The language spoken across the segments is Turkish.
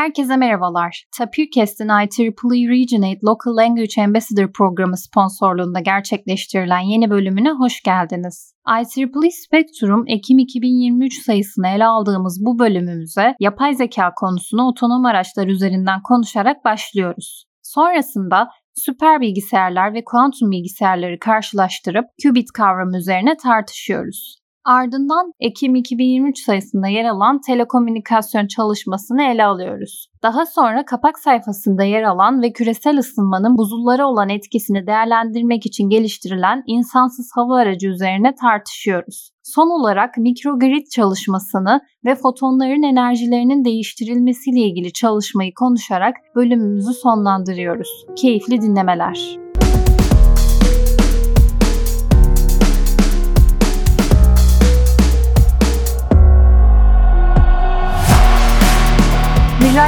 Herkese merhabalar. Tapircast'in IEEE Regionate Local Language Ambassador programı sponsorluğunda gerçekleştirilen yeni bölümüne hoş geldiniz. IEEE Spectrum Ekim 2023 sayısını ele aldığımız bu bölümümüze yapay zeka konusunu otonom araçlar üzerinden konuşarak başlıyoruz. Sonrasında süper bilgisayarlar ve kuantum bilgisayarları karşılaştırıp qubit kavramı üzerine tartışıyoruz. Ardından Ekim 2023 sayısında yer alan telekomünikasyon çalışmasını ele alıyoruz. Daha sonra kapak sayfasında yer alan ve küresel ısınmanın buzullara olan etkisini değerlendirmek için geliştirilen insansız hava aracı üzerine tartışıyoruz. Son olarak mikrogrid çalışmasını ve fotonların enerjilerinin değiştirilmesiyle ilgili çalışmayı konuşarak bölümümüzü sonlandırıyoruz. Keyifli dinlemeler.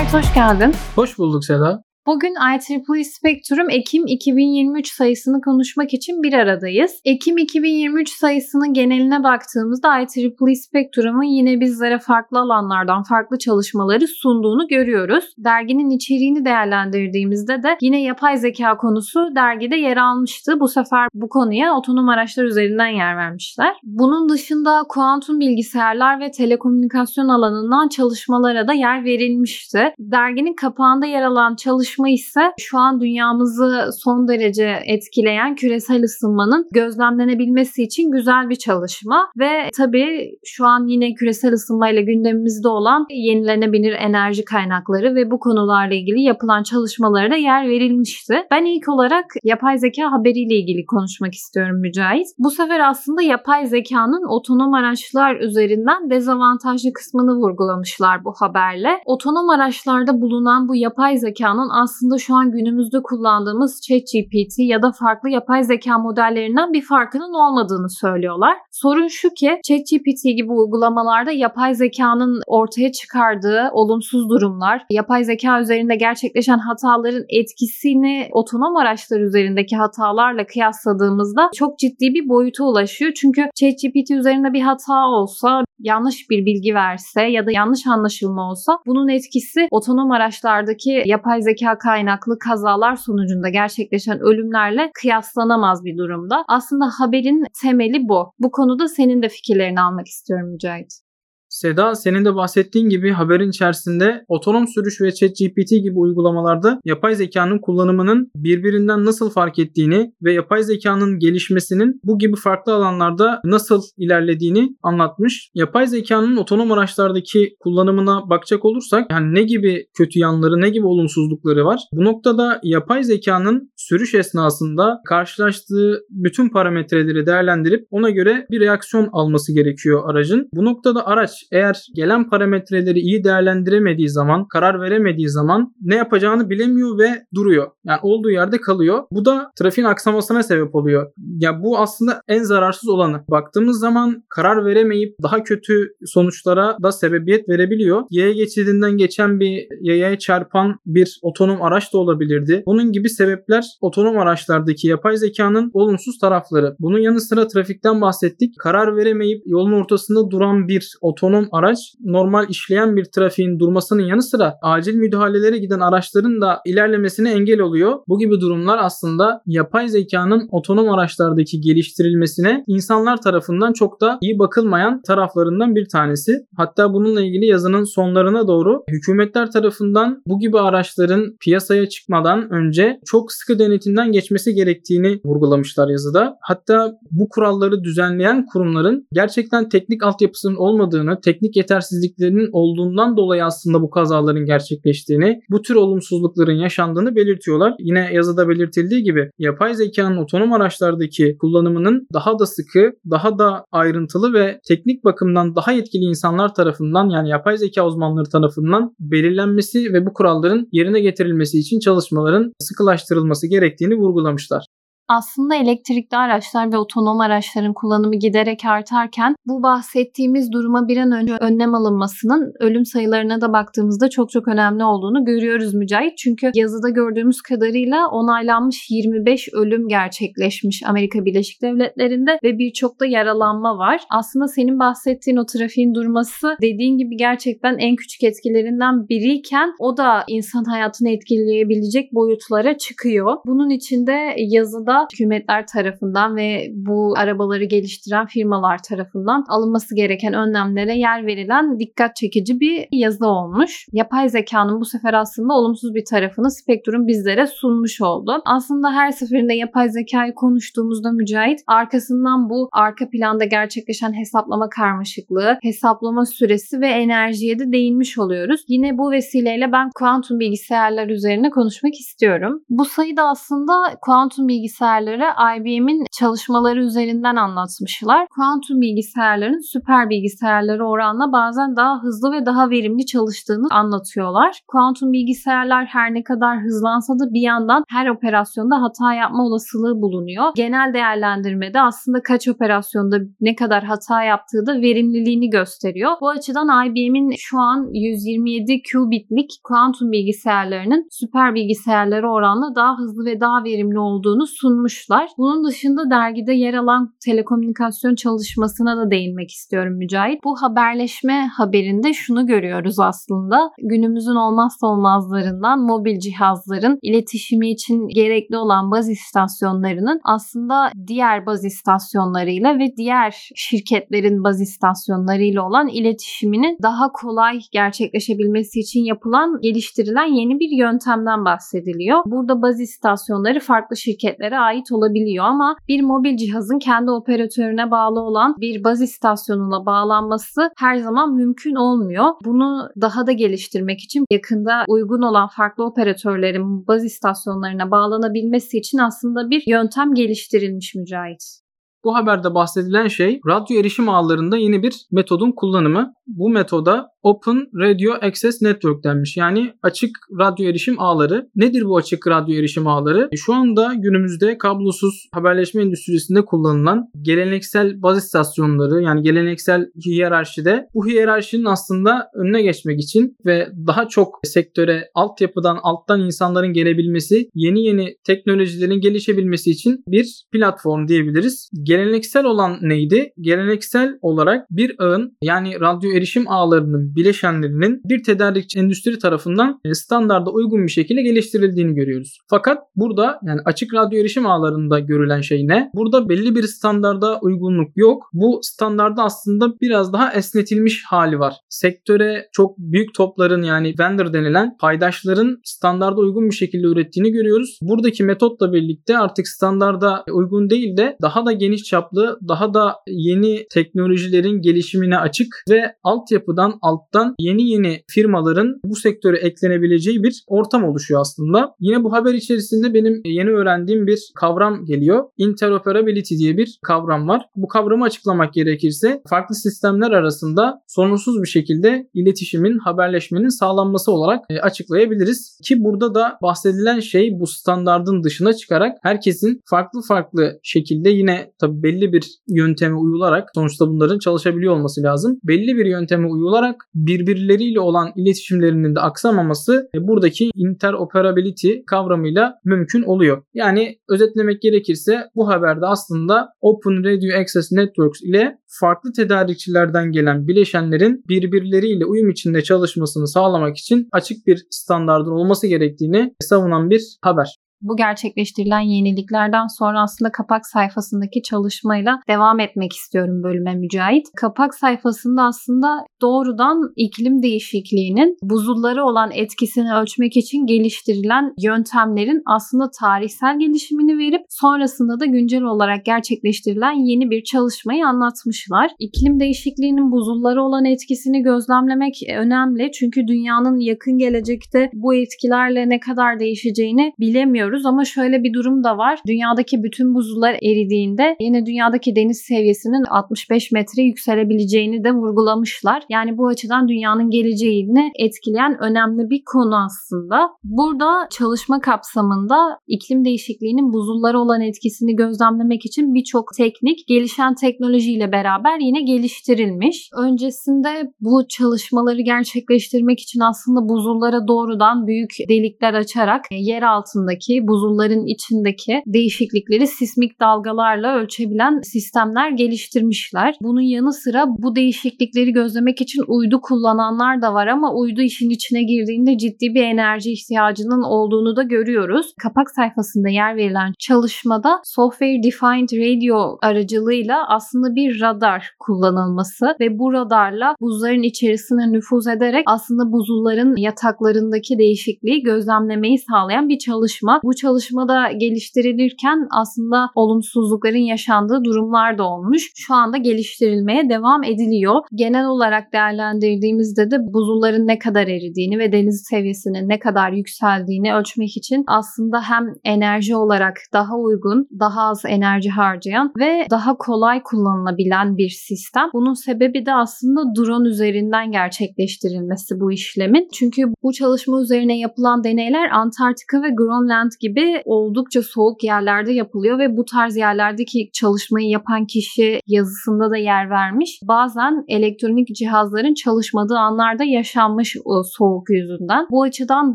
Mücahit hoş geldin. Hoş bulduk Seda. Bugün IEEE Spectrum Ekim 2023 sayısını konuşmak için bir aradayız. Ekim 2023 sayısının geneline baktığımızda IEEE Spectrum'un yine bizlere farklı alanlardan farklı çalışmaları sunduğunu görüyoruz. Derginin içeriğini değerlendirdiğimizde de yine yapay zeka konusu dergide yer almıştı. Bu sefer bu konuya otonom araçlar üzerinden yer vermişler. Bunun dışında kuantum bilgisayarlar ve telekomünikasyon alanından çalışmalara da yer verilmişti. Derginin kapağında yer alan çalışmalar çalışma ise şu an dünyamızı son derece etkileyen küresel ısınmanın gözlemlenebilmesi için güzel bir çalışma ve tabii şu an yine küresel ısınmayla gündemimizde olan yenilenebilir enerji kaynakları ve bu konularla ilgili yapılan çalışmalara da yer verilmişti. Ben ilk olarak yapay zeka haberiyle ilgili konuşmak istiyorum Mücahit. Bu sefer aslında yapay zekanın otonom araçlar üzerinden dezavantajlı kısmını vurgulamışlar bu haberle. Otonom araçlarda bulunan bu yapay zekanın aslında şu an günümüzde kullandığımız ChatGPT ya da farklı yapay zeka modellerinden bir farkının olmadığını söylüyorlar. Sorun şu ki ChatGPT gibi uygulamalarda yapay zekanın ortaya çıkardığı olumsuz durumlar, yapay zeka üzerinde gerçekleşen hataların etkisini otonom araçlar üzerindeki hatalarla kıyasladığımızda çok ciddi bir boyuta ulaşıyor. Çünkü ChatGPT üzerinde bir hata olsa, yanlış bir bilgi verse ya da yanlış anlaşılma olsa bunun etkisi otonom araçlardaki yapay zeka kaynaklı kazalar sonucunda gerçekleşen ölümlerle kıyaslanamaz bir durumda. Aslında haberin temeli bu. Bu konuda senin de fikirlerini almak istiyorum Mücahit. Seda senin de bahsettiğin gibi haberin içerisinde otonom sürüş ve ChatGPT gibi uygulamalarda yapay zekanın kullanımının birbirinden nasıl fark ettiğini ve yapay zekanın gelişmesinin bu gibi farklı alanlarda nasıl ilerlediğini anlatmış. Yapay zekanın otonom araçlardaki kullanımına bakacak olursak yani ne gibi kötü yanları, ne gibi olumsuzlukları var? Bu noktada yapay zekanın sürüş esnasında karşılaştığı bütün parametreleri değerlendirip ona göre bir reaksiyon alması gerekiyor aracın. Bu noktada araç eğer gelen parametreleri iyi değerlendiremediği zaman, karar veremediği zaman ne yapacağını bilemiyor ve duruyor. Yani olduğu yerde kalıyor. Bu da trafiğin aksamasına sebep oluyor. Ya bu aslında en zararsız olanı. Baktığımız zaman karar veremeyip daha kötü sonuçlara da sebebiyet verebiliyor. Yaya geçidinden geçen bir yayaya çarpan bir otonom araç da olabilirdi. Bunun gibi sebepler otonom araçlardaki yapay zekanın olumsuz tarafları. Bunun yanı sıra trafikten bahsettik. Karar veremeyip yolun ortasında duran bir otonom otonom araç normal işleyen bir trafiğin durmasının yanı sıra acil müdahalelere giden araçların da ilerlemesine engel oluyor. Bu gibi durumlar aslında yapay zekanın otonom araçlardaki geliştirilmesine insanlar tarafından çok da iyi bakılmayan taraflarından bir tanesi. Hatta bununla ilgili yazının sonlarına doğru hükümetler tarafından bu gibi araçların piyasaya çıkmadan önce çok sıkı denetimden geçmesi gerektiğini vurgulamışlar yazıda. Hatta bu kuralları düzenleyen kurumların gerçekten teknik altyapısının olmadığını, teknik yetersizliklerinin olduğundan dolayı aslında bu kazaların gerçekleştiğini, bu tür olumsuzlukların yaşandığını belirtiyorlar. Yine yazıda belirtildiği gibi yapay zekanın otonom araçlardaki kullanımının daha da sıkı, daha da ayrıntılı ve teknik bakımdan daha etkili insanlar tarafından yani yapay zeka uzmanları tarafından belirlenmesi ve bu kuralların yerine getirilmesi için çalışmaların sıkılaştırılması gerektiğini vurgulamışlar. Aslında elektrikli araçlar ve otonom araçların kullanımı giderek artarken bu bahsettiğimiz duruma bir an önce önlem alınmasının ölüm sayılarına da baktığımızda çok çok önemli olduğunu görüyoruz Mücahit. Çünkü yazıda gördüğümüz kadarıyla onaylanmış 25 ölüm gerçekleşmiş Amerika Birleşik Devletleri'nde ve birçok da yaralanma var. Aslında senin bahsettiğin o trafiğin durması dediğin gibi gerçekten en küçük etkilerinden biriyken o da insan hayatını etkileyebilecek boyutlara çıkıyor. Bunun içinde yazıda hükümetler tarafından ve bu arabaları geliştiren firmalar tarafından alınması gereken önlemlere yer verilen dikkat çekici bir yazı olmuş. Yapay zekanın bu sefer aslında olumsuz bir tarafını Spektrum bizlere sunmuş oldu. Aslında her seferinde yapay zekayı konuştuğumuzda Mücahit arkasından bu arka planda gerçekleşen hesaplama karmaşıklığı, hesaplama süresi ve enerjiye de değinmiş oluyoruz. Yine bu vesileyle ben kuantum bilgisayarlar üzerine konuşmak istiyorum. Bu sayıda aslında kuantum bilgisayar bilgisayarları IBM'in çalışmaları üzerinden anlatmışlar. Kuantum bilgisayarların süper bilgisayarları oranla bazen daha hızlı ve daha verimli çalıştığını anlatıyorlar. Kuantum bilgisayarlar her ne kadar hızlansa da bir yandan her operasyonda hata yapma olasılığı bulunuyor. Genel değerlendirmede aslında kaç operasyonda ne kadar hata yaptığı da verimliliğini gösteriyor. Bu açıdan IBM'in şu an 127 qubitlik kuantum bilgisayarlarının süper bilgisayarları oranla daha hızlı ve daha verimli olduğunu sunmuş sunmuşlar. Bunun dışında dergide yer alan telekomünikasyon çalışmasına da değinmek istiyorum Mücahit. Bu haberleşme haberinde şunu görüyoruz aslında. Günümüzün olmazsa olmazlarından mobil cihazların iletişimi için gerekli olan baz istasyonlarının aslında diğer baz istasyonlarıyla ve diğer şirketlerin baz istasyonlarıyla olan iletişiminin daha kolay gerçekleşebilmesi için yapılan, geliştirilen yeni bir yöntemden bahsediliyor. Burada baz istasyonları farklı şirketlere ait olabiliyor ama bir mobil cihazın kendi operatörüne bağlı olan bir baz istasyonuna bağlanması her zaman mümkün olmuyor. Bunu daha da geliştirmek için yakında uygun olan farklı operatörlerin baz istasyonlarına bağlanabilmesi için aslında bir yöntem geliştirilmiş Mücahit. Bu haberde bahsedilen şey radyo erişim ağlarında yeni bir metodun kullanımı. Bu metoda Open Radio Access Network denmiş. Yani açık radyo erişim ağları. Nedir bu açık radyo erişim ağları? E, şu anda günümüzde kablosuz haberleşme endüstrisinde kullanılan geleneksel baz istasyonları yani geleneksel hiyerarşide bu hiyerarşinin aslında önüne geçmek için ve daha çok sektöre altyapıdan alttan insanların gelebilmesi, yeni yeni teknolojilerin gelişebilmesi için bir platform diyebiliriz. Geleneksel olan neydi? Geleneksel olarak bir ağın yani radyo erişim ağlarının bileşenlerinin bir tedarikçi endüstri tarafından e, standarda uygun bir şekilde geliştirildiğini görüyoruz. Fakat burada yani açık radyo erişim ağlarında görülen şey ne? Burada belli bir standarda uygunluk yok. Bu standarda aslında biraz daha esnetilmiş hali var. Sektöre çok büyük topların yani vendor denilen paydaşların standarda uygun bir şekilde ürettiğini görüyoruz. Buradaki metotla birlikte artık standarda uygun değil de daha da geniş çaplı, daha da yeni teknolojilerin gelişimine açık ve altyapıdan alt alttan yeni yeni firmaların bu sektöre eklenebileceği bir ortam oluşuyor aslında. Yine bu haber içerisinde benim yeni öğrendiğim bir kavram geliyor. Interoperability diye bir kavram var. Bu kavramı açıklamak gerekirse farklı sistemler arasında sorunsuz bir şekilde iletişimin, haberleşmenin sağlanması olarak e, açıklayabiliriz. Ki burada da bahsedilen şey bu standardın dışına çıkarak herkesin farklı farklı şekilde yine belli bir yönteme uyularak sonuçta bunların çalışabiliyor olması lazım. Belli bir yönteme uyularak birbirleriyle olan iletişimlerinin de aksamaması e, buradaki interoperability kavramıyla mümkün oluyor. Yani özetlemek gerekirse bu haberde aslında Open Radio Access Networks ile farklı tedarikçilerden gelen bileşenlerin birbirleriyle uyum içinde çalışmasını sağlamak için açık bir standardın olması gerektiğini savunan bir haber bu gerçekleştirilen yeniliklerden sonra aslında kapak sayfasındaki çalışmayla devam etmek istiyorum bölüme Mücahit. Kapak sayfasında aslında doğrudan iklim değişikliğinin buzulları olan etkisini ölçmek için geliştirilen yöntemlerin aslında tarihsel gelişimini verip sonrasında da güncel olarak gerçekleştirilen yeni bir çalışmayı anlatmışlar. İklim değişikliğinin buzulları olan etkisini gözlemlemek önemli çünkü dünyanın yakın gelecekte bu etkilerle ne kadar değişeceğini bilemiyoruz biliyoruz ama şöyle bir durum da var. Dünyadaki bütün buzullar eridiğinde yine dünyadaki deniz seviyesinin 65 metre yükselebileceğini de vurgulamışlar. Yani bu açıdan dünyanın geleceğini etkileyen önemli bir konu aslında. Burada çalışma kapsamında iklim değişikliğinin buzullara olan etkisini gözlemlemek için birçok teknik gelişen teknolojiyle beraber yine geliştirilmiş. Öncesinde bu çalışmaları gerçekleştirmek için aslında buzullara doğrudan büyük delikler açarak yer altındaki buzulların içindeki değişiklikleri sismik dalgalarla ölçebilen sistemler geliştirmişler. Bunun yanı sıra bu değişiklikleri gözlemek için uydu kullananlar da var ama uydu işin içine girdiğinde ciddi bir enerji ihtiyacının olduğunu da görüyoruz. Kapak sayfasında yer verilen çalışmada Software Defined Radio aracılığıyla aslında bir radar kullanılması ve bu radarla buzların içerisine nüfuz ederek aslında buzulların yataklarındaki değişikliği gözlemlemeyi sağlayan bir çalışma. Bu çalışmada geliştirilirken aslında olumsuzlukların yaşandığı durumlar da olmuş. Şu anda geliştirilmeye devam ediliyor. Genel olarak değerlendirdiğimizde de buzulların ne kadar eridiğini ve deniz seviyesinin ne kadar yükseldiğini ölçmek için aslında hem enerji olarak daha uygun, daha az enerji harcayan ve daha kolay kullanılabilen bir sistem. Bunun sebebi de aslında drone üzerinden gerçekleştirilmesi bu işlemin. Çünkü bu çalışma üzerine yapılan deneyler Antarktika ve Grönland gibi oldukça soğuk yerlerde yapılıyor ve bu tarz yerlerdeki çalışmayı yapan kişi yazısında da yer vermiş. Bazen elektronik cihazların çalışmadığı anlarda yaşanmış soğuk yüzünden. Bu açıdan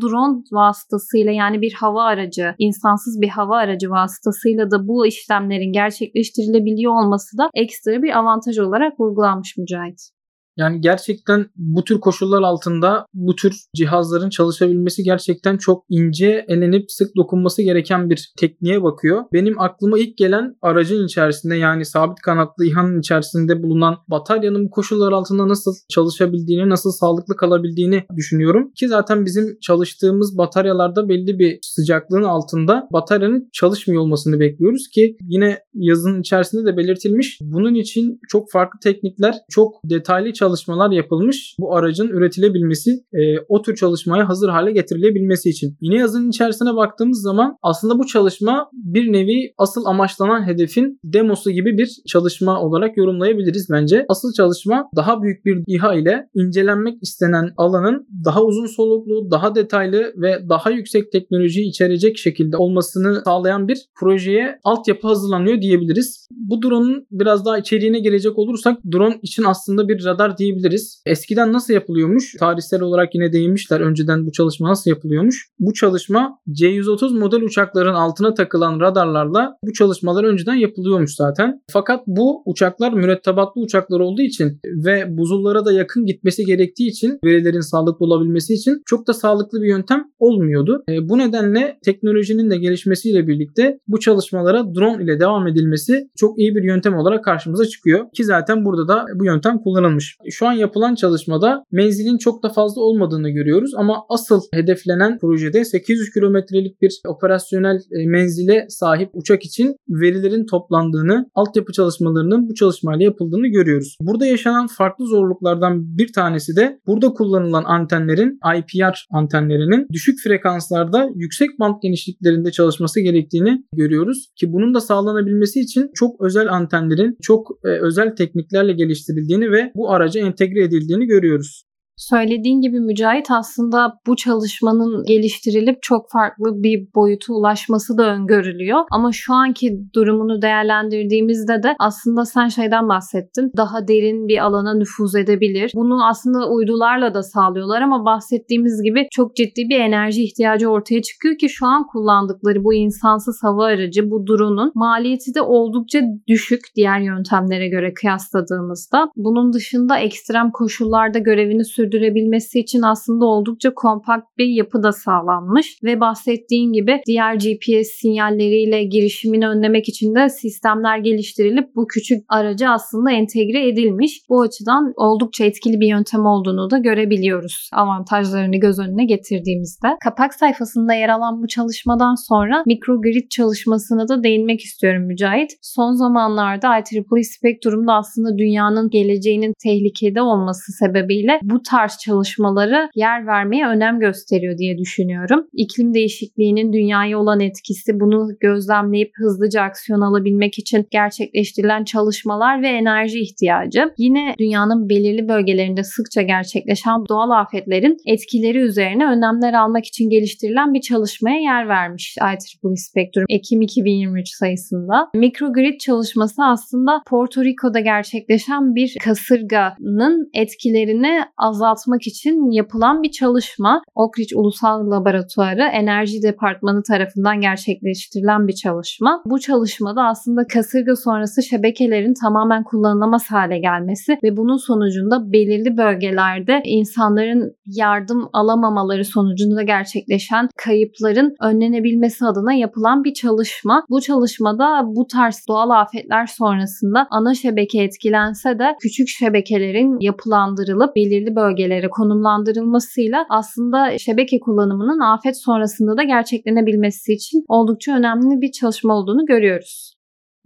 drone vasıtasıyla yani bir hava aracı, insansız bir hava aracı vasıtasıyla da bu işlemlerin gerçekleştirilebiliyor olması da ekstra bir avantaj olarak vurgulanmış Mücahit. Yani gerçekten bu tür koşullar altında bu tür cihazların çalışabilmesi gerçekten çok ince elenip sık dokunması gereken bir tekniğe bakıyor. Benim aklıma ilk gelen aracın içerisinde yani sabit kanatlı İHA'nın içerisinde bulunan bataryanın bu koşullar altında nasıl çalışabildiğini, nasıl sağlıklı kalabildiğini düşünüyorum. Ki zaten bizim çalıştığımız bataryalarda belli bir sıcaklığın altında bataryanın çalışmıyor olmasını bekliyoruz ki yine yazının içerisinde de belirtilmiş. Bunun için çok farklı teknikler, çok detaylı çalışmalar çalışmalar yapılmış bu aracın üretilebilmesi, e, o tür çalışmaya hazır hale getirilebilmesi için. Yine yazının içerisine baktığımız zaman aslında bu çalışma bir nevi asıl amaçlanan hedefin demosu gibi bir çalışma olarak yorumlayabiliriz bence. Asıl çalışma daha büyük bir İHA ile incelenmek istenen alanın daha uzun soluklu, daha detaylı ve daha yüksek teknolojiyi içerecek şekilde olmasını sağlayan bir projeye altyapı hazırlanıyor diyebiliriz. Bu drone'un biraz daha içeriğine girecek olursak drone için aslında bir radar diyebiliriz. Eskiden nasıl yapılıyormuş? Tarihsel olarak yine değinmişler. Önceden bu çalışma nasıl yapılıyormuş? Bu çalışma C-130 model uçakların altına takılan radarlarla bu çalışmalar önceden yapılıyormuş zaten. Fakat bu uçaklar mürettebatlı uçaklar olduğu için ve buzullara da yakın gitmesi gerektiği için verilerin sağlıklı olabilmesi için çok da sağlıklı bir yöntem olmuyordu. E, bu nedenle teknolojinin de gelişmesiyle birlikte bu çalışmalara drone ile devam edilmesi çok iyi bir yöntem olarak karşımıza çıkıyor. Ki zaten burada da bu yöntem kullanılmış. Şu an yapılan çalışmada menzilin çok da fazla olmadığını görüyoruz ama asıl hedeflenen projede 800 kilometrelik bir operasyonel e, menzile sahip uçak için verilerin toplandığını, altyapı çalışmalarının bu çalışmayla yapıldığını görüyoruz. Burada yaşanan farklı zorluklardan bir tanesi de burada kullanılan antenlerin IPR antenlerinin düşük frekanslarda yüksek band genişliklerinde çalışması gerektiğini görüyoruz ki bunun da sağlanabilmesi için çok özel antenlerin çok e, özel tekniklerle geliştirildiğini ve bu araca entegre edildiğini görüyoruz. Söylediğin gibi Mücahit aslında bu çalışmanın geliştirilip çok farklı bir boyuta ulaşması da öngörülüyor. Ama şu anki durumunu değerlendirdiğimizde de aslında sen şeyden bahsettin. Daha derin bir alana nüfuz edebilir. Bunu aslında uydularla da sağlıyorlar ama bahsettiğimiz gibi çok ciddi bir enerji ihtiyacı ortaya çıkıyor ki şu an kullandıkları bu insansız hava aracı, bu drone'un maliyeti de oldukça düşük diğer yöntemlere göre kıyasladığımızda. Bunun dışında ekstrem koşullarda görevini sürdürüyor sürdürebilmesi için aslında oldukça kompakt bir yapı da sağlanmış ve bahsettiğin gibi diğer GPS sinyalleriyle girişimini önlemek için de sistemler geliştirilip bu küçük aracı aslında entegre edilmiş. Bu açıdan oldukça etkili bir yöntem olduğunu da görebiliyoruz avantajlarını göz önüne getirdiğimizde. Kapak sayfasında yer alan bu çalışmadan sonra mikrogrid çalışmasına da değinmek istiyorum Mücahit. Son zamanlarda IEEE Spectrum'da aslında dünyanın geleceğinin tehlikede olması sebebiyle bu tarz tarz çalışmaları yer vermeye önem gösteriyor diye düşünüyorum. İklim değişikliğinin dünyaya olan etkisi bunu gözlemleyip hızlıca aksiyon alabilmek için gerçekleştirilen çalışmalar ve enerji ihtiyacı. Yine dünyanın belirli bölgelerinde sıkça gerçekleşen doğal afetlerin etkileri üzerine önlemler almak için geliştirilen bir çalışmaya yer vermiş IEEE Spectrum Ekim 2023 sayısında. Microgrid çalışması aslında Porto Rico'da gerçekleşen bir kasırganın etkilerini azaltmak için yapılan bir çalışma. Oak Ridge Ulusal Laboratuvarı Enerji Departmanı tarafından gerçekleştirilen bir çalışma. Bu çalışmada aslında kasırga sonrası şebekelerin tamamen kullanılamaz hale gelmesi ve bunun sonucunda belirli bölgelerde insanların yardım alamamaları sonucunda gerçekleşen kayıpların önlenebilmesi adına yapılan bir çalışma. Bu çalışmada bu tarz doğal afetler sonrasında ana şebeke etkilense de küçük şebekelerin yapılandırılıp belirli bölgelere konumlandırılmasıyla aslında şebeke kullanımının afet sonrasında da gerçeklenebilmesi için oldukça önemli bir çalışma olduğunu görüyoruz.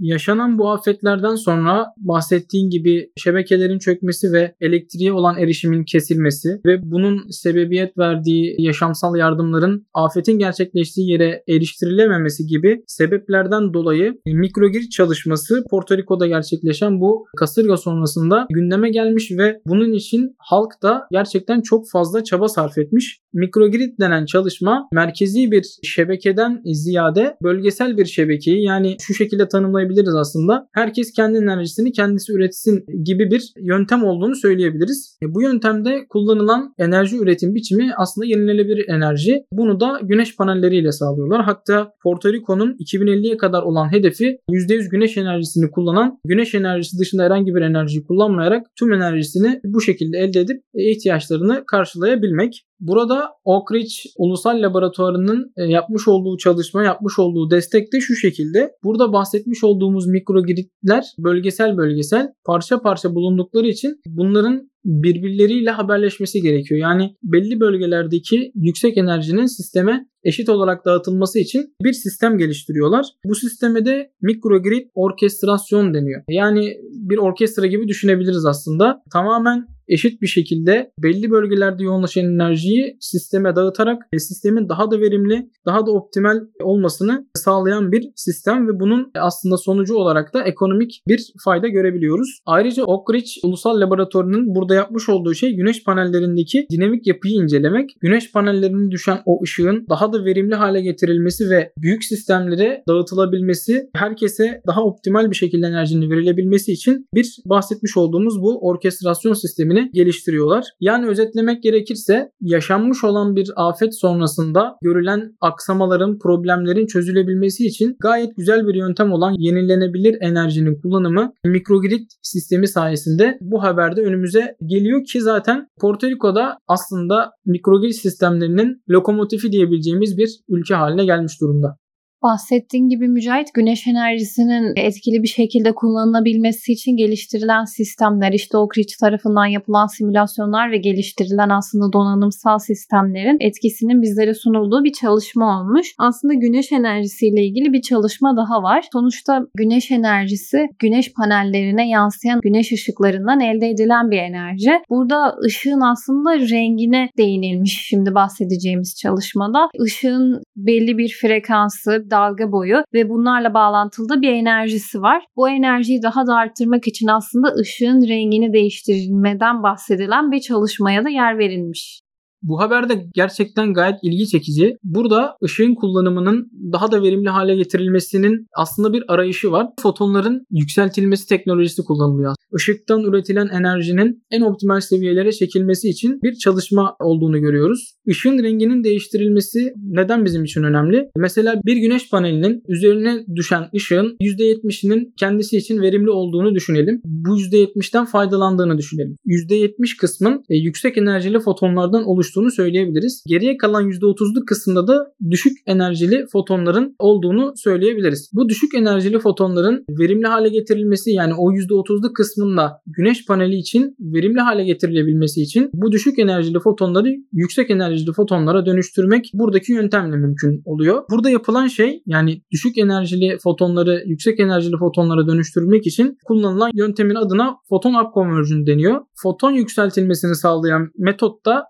Yaşanan bu afetlerden sonra bahsettiğin gibi şebekelerin çökmesi ve elektriğe olan erişimin kesilmesi ve bunun sebebiyet verdiği yaşamsal yardımların afetin gerçekleştiği yere eriştirilememesi gibi sebeplerden dolayı mikrogrid çalışması Porto Rico'da gerçekleşen bu kasırga sonrasında gündeme gelmiş ve bunun için halk da gerçekten çok fazla çaba sarf etmiş. Mikrogrid denen çalışma merkezi bir şebekeden ziyade bölgesel bir şebekeyi yani şu şekilde tanımlayabiliriz söyleyebiliriz aslında. Herkes kendi enerjisini kendisi üretsin gibi bir yöntem olduğunu söyleyebiliriz. E, bu yöntemde kullanılan enerji üretim biçimi aslında yenilenebilir enerji. Bunu da güneş panelleriyle sağlıyorlar. Hatta Porto Rico'nun 2050'ye kadar olan hedefi %100 güneş enerjisini kullanan, güneş enerjisi dışında herhangi bir enerjiyi kullanmayarak tüm enerjisini bu şekilde elde edip e, ihtiyaçlarını karşılayabilmek. Burada Oak Ridge Ulusal Laboratuvarı'nın e, yapmış olduğu çalışma, yapmış olduğu destek de şu şekilde. Burada bahsetmiş olduğumuz mikrogridler bölgesel bölgesel parça parça bulundukları için bunların birbirleriyle haberleşmesi gerekiyor. Yani belli bölgelerdeki yüksek enerjinin sisteme eşit olarak dağıtılması için bir sistem geliştiriyorlar. Bu sisteme de mikrogrid orkestrasyon deniyor. Yani bir orkestra gibi düşünebiliriz aslında. Tamamen eşit bir şekilde belli bölgelerde yoğunlaşan enerjiyi sisteme dağıtarak e, sistemin daha da verimli, daha da optimal olmasını sağlayan bir sistem ve bunun aslında sonucu olarak da ekonomik bir fayda görebiliyoruz. Ayrıca Oak Ridge Ulusal Laboratuvarı'nın burada yapmış olduğu şey güneş panellerindeki dinamik yapıyı incelemek. Güneş panellerine düşen o ışığın daha da verimli hale getirilmesi ve büyük sistemlere dağıtılabilmesi, herkese daha optimal bir şekilde enerjinin verilebilmesi için bir bahsetmiş olduğumuz bu orkestrasyon sistemini geliştiriyorlar. Yani özetlemek gerekirse yaşanmış olan bir afet sonrasında görülen aksamaların, problemlerin çözülebilmesi için gayet güzel bir yöntem olan yenilenebilir enerjinin kullanımı mikrogrid sistemi sayesinde bu haberde önümüze geliyor ki zaten Porto Rico'da aslında mikrogrid sistemlerinin lokomotifi diyebileceğimiz bir ülke haline gelmiş durumda. Bahsettiğin gibi Mücahit güneş enerjisinin etkili bir şekilde kullanılabilmesi için geliştirilen sistemler işte Oak Ridge tarafından yapılan simülasyonlar ve geliştirilen aslında donanımsal sistemlerin etkisinin bizlere sunulduğu bir çalışma olmuş. Aslında güneş enerjisiyle ilgili bir çalışma daha var. Sonuçta güneş enerjisi güneş panellerine yansıyan güneş ışıklarından elde edilen bir enerji. Burada ışığın aslında rengine değinilmiş şimdi bahsedeceğimiz çalışmada. Işığın belli bir frekansı, dalga boyu ve bunlarla bağlantılı bir enerjisi var. Bu enerjiyi daha da arttırmak için aslında ışığın rengini değiştirilmeden bahsedilen bir çalışmaya da yer verilmiş. Bu haber de gerçekten gayet ilgi çekici. Burada ışığın kullanımının daha da verimli hale getirilmesinin aslında bir arayışı var. Fotonların yükseltilmesi teknolojisi kullanılıyor. Işıktan üretilen enerjinin en optimal seviyelere çekilmesi için bir çalışma olduğunu görüyoruz. Işığın renginin değiştirilmesi neden bizim için önemli? Mesela bir güneş panelinin üzerine düşen ışığın %70'inin kendisi için verimli olduğunu düşünelim. Bu %70'den faydalandığını düşünelim. %70 kısmın e, yüksek enerjili fotonlardan oluştuğunu oluştuğunu söyleyebiliriz. Geriye kalan %30'luk kısımda da düşük enerjili fotonların olduğunu söyleyebiliriz. Bu düşük enerjili fotonların verimli hale getirilmesi yani o %30'luk kısmında güneş paneli için verimli hale getirilebilmesi için bu düşük enerjili fotonları yüksek enerjili fotonlara dönüştürmek buradaki yöntemle mümkün oluyor. Burada yapılan şey yani düşük enerjili fotonları yüksek enerjili fotonlara dönüştürmek için kullanılan yöntemin adına photon up conversion deniyor. Foton yükseltilmesini sağlayan metot da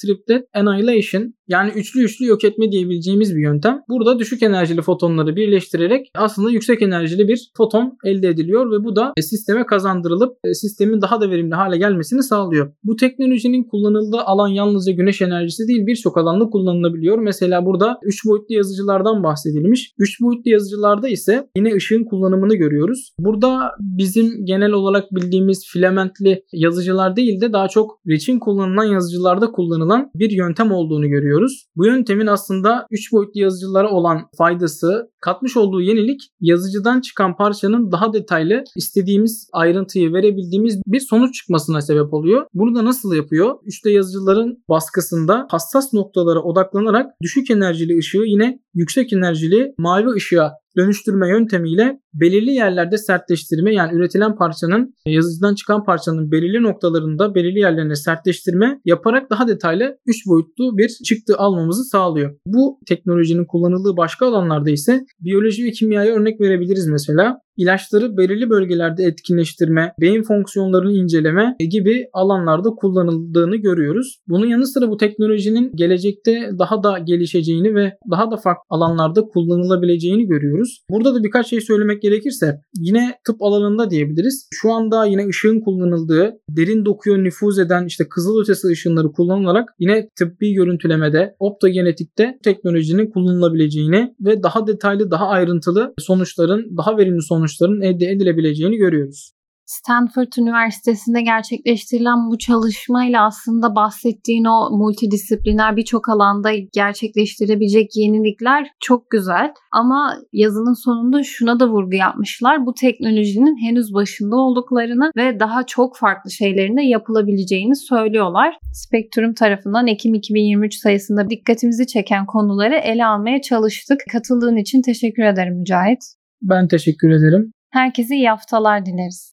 triplet triplet annihilation yani üçlü üçlü yok etme diyebileceğimiz bir yöntem. Burada düşük enerjili fotonları birleştirerek aslında yüksek enerjili bir foton elde ediliyor ve bu da sisteme kazandırılıp sistemin daha da verimli hale gelmesini sağlıyor. Bu teknolojinin kullanıldığı alan yalnızca güneş enerjisi değil birçok alanda kullanılabiliyor. Mesela burada 3 boyutlu yazıcılardan bahsedilmiş. 3 boyutlu yazıcılarda ise yine ışığın kullanımını görüyoruz. Burada bizim genel olarak bildiğimiz filamentli yazıcılar değil de daha çok reçin kullanılan yazıcılarda kullanılan bir yöntem olduğunu görüyoruz. Bu yöntemin aslında 3 boyutlu yazıcılara olan faydası katmış olduğu yenilik yazıcıdan çıkan parçanın daha detaylı istediğimiz ayrıntıyı verebildiğimiz bir sonuç çıkmasına sebep oluyor. Bunu da nasıl yapıyor? 3D yazıcıların baskısında hassas noktalara odaklanarak düşük enerjili ışığı yine yüksek enerjili mavi ışığa dönüştürme yöntemiyle belirli yerlerde sertleştirme yani üretilen parçanın yazıcıdan çıkan parçanın belirli noktalarında belirli yerlerine sertleştirme yaparak daha detaylı 3 boyutlu bir çıktı almamızı sağlıyor. Bu teknolojinin kullanıldığı başka alanlarda ise biyoloji ve kimyaya örnek verebiliriz mesela. İlaçları belirli bölgelerde etkinleştirme, beyin fonksiyonlarını inceleme gibi alanlarda kullanıldığını görüyoruz. Bunun yanı sıra bu teknolojinin gelecekte daha da gelişeceğini ve daha da farklı alanlarda kullanılabileceğini görüyoruz. Burada da birkaç şey söylemek gerekirse yine tıp alanında diyebiliriz. Şu anda yine ışığın kullanıldığı, derin dokuya nüfuz eden işte kızıl ötesi ışınları kullanılarak yine tıbbi görüntülemede, optogenetikte teknolojinin kullanılabileceğini ve daha detaylı, daha ayrıntılı sonuçların, daha verimli sonuçların elde edilebileceğini görüyoruz. Stanford Üniversitesi'nde gerçekleştirilen bu çalışmayla aslında bahsettiğin o multidisipliner birçok alanda gerçekleştirebilecek yenilikler çok güzel. Ama yazının sonunda şuna da vurgu yapmışlar. Bu teknolojinin henüz başında olduklarını ve daha çok farklı şeylerin de yapılabileceğini söylüyorlar. Spektrum tarafından Ekim 2023 sayısında dikkatimizi çeken konuları ele almaya çalıştık. Katıldığın için teşekkür ederim Mücahit. Ben teşekkür ederim. Herkese iyi haftalar dileriz.